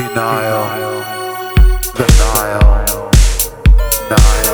denial, denial, denial,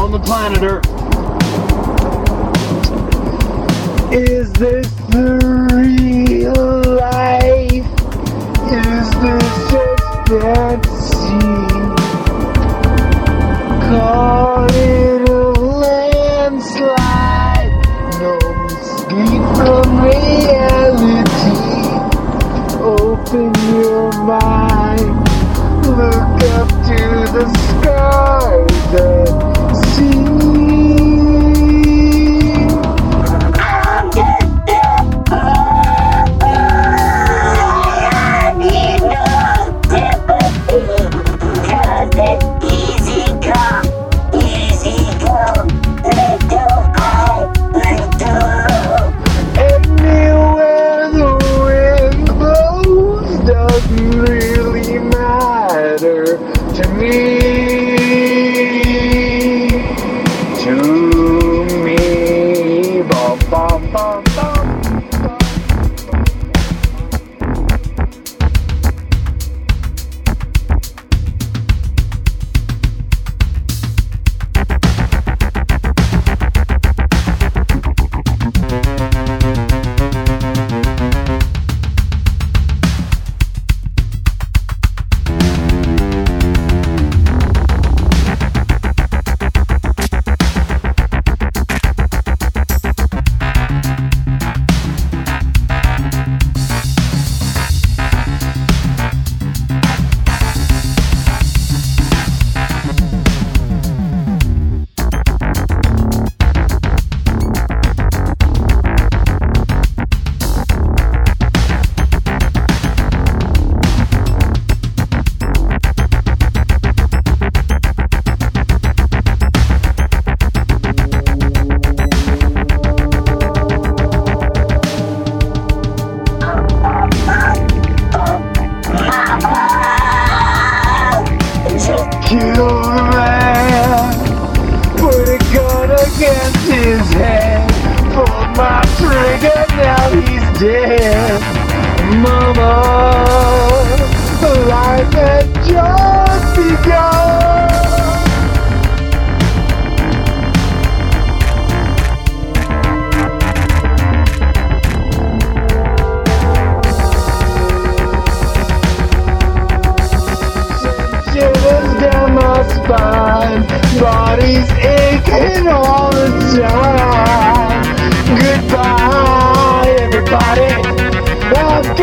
on the planet Earth. Is this the Cidade.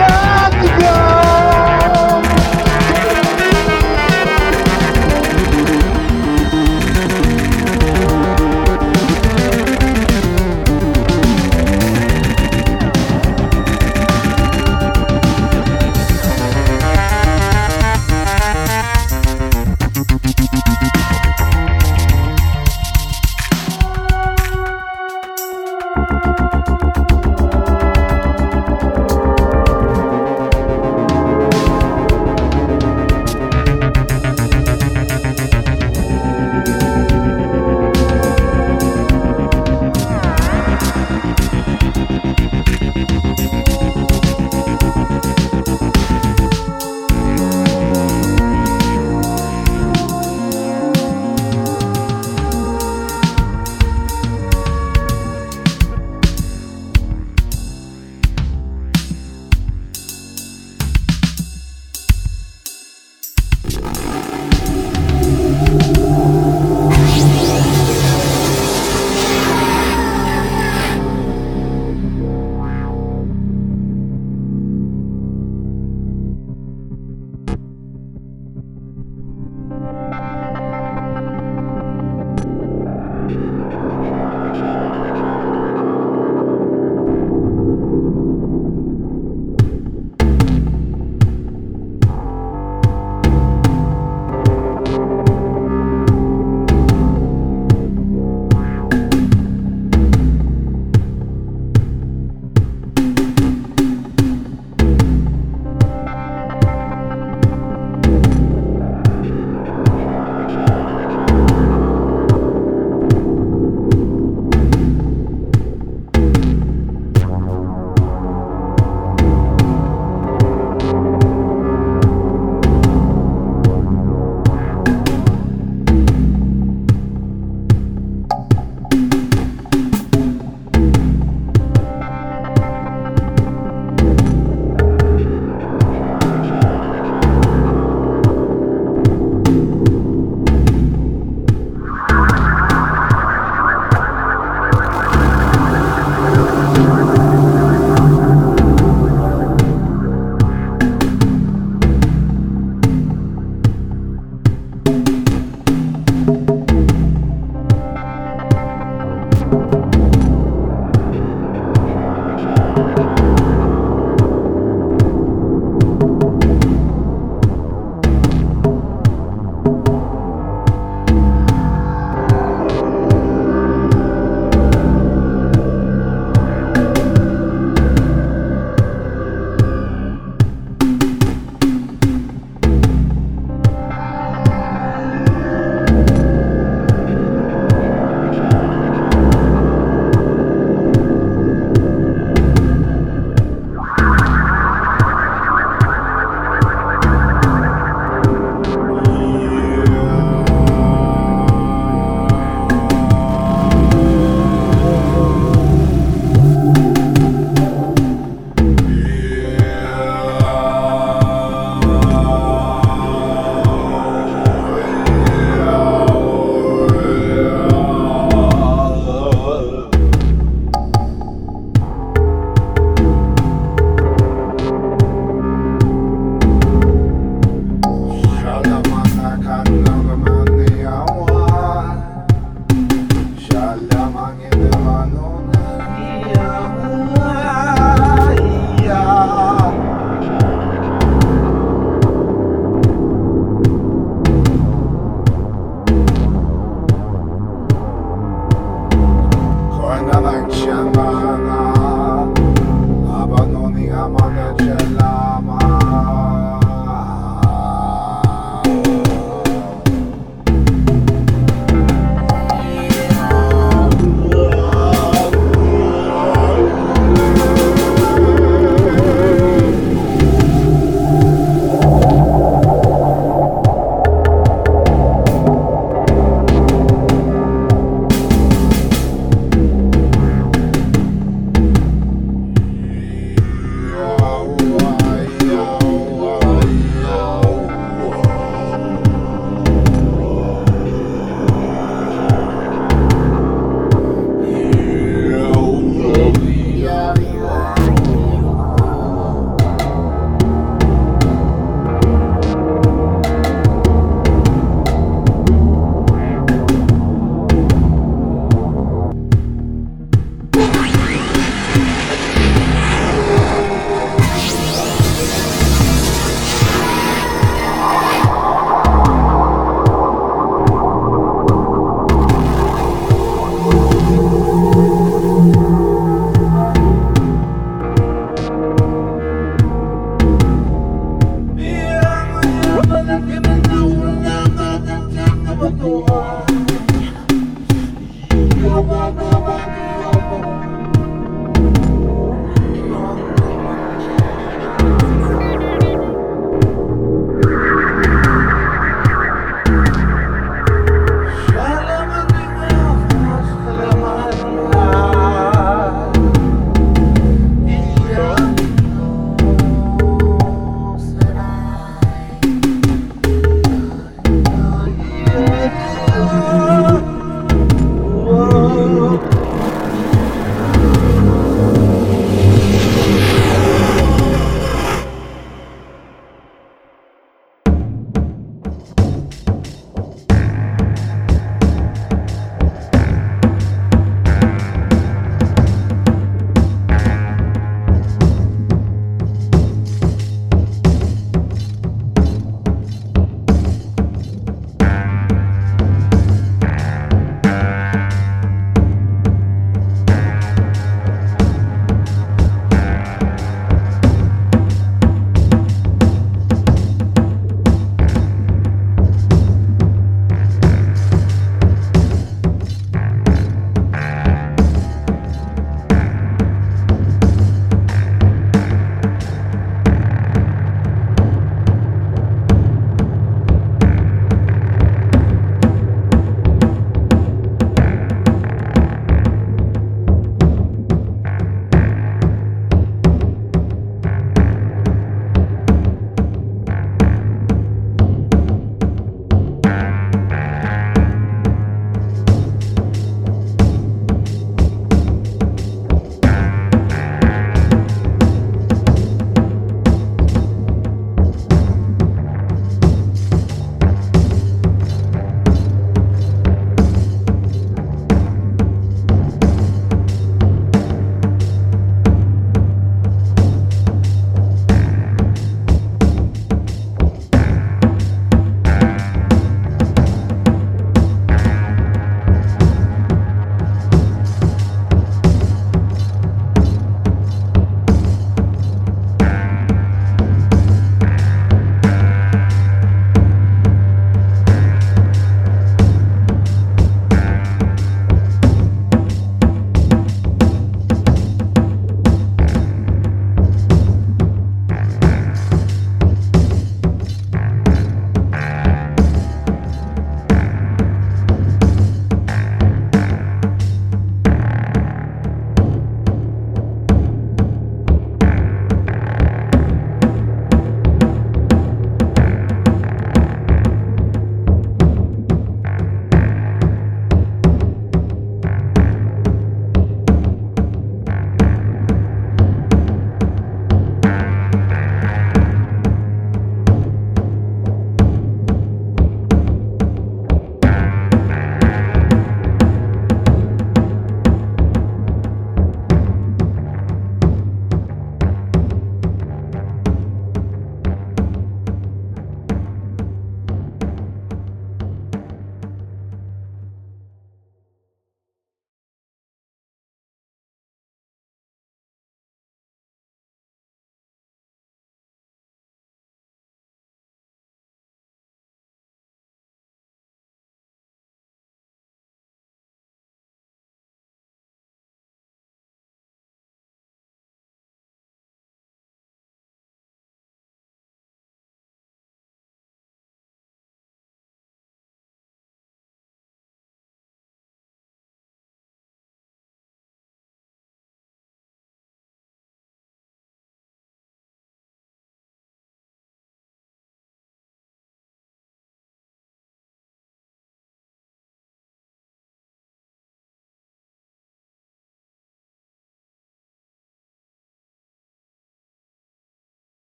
Bye.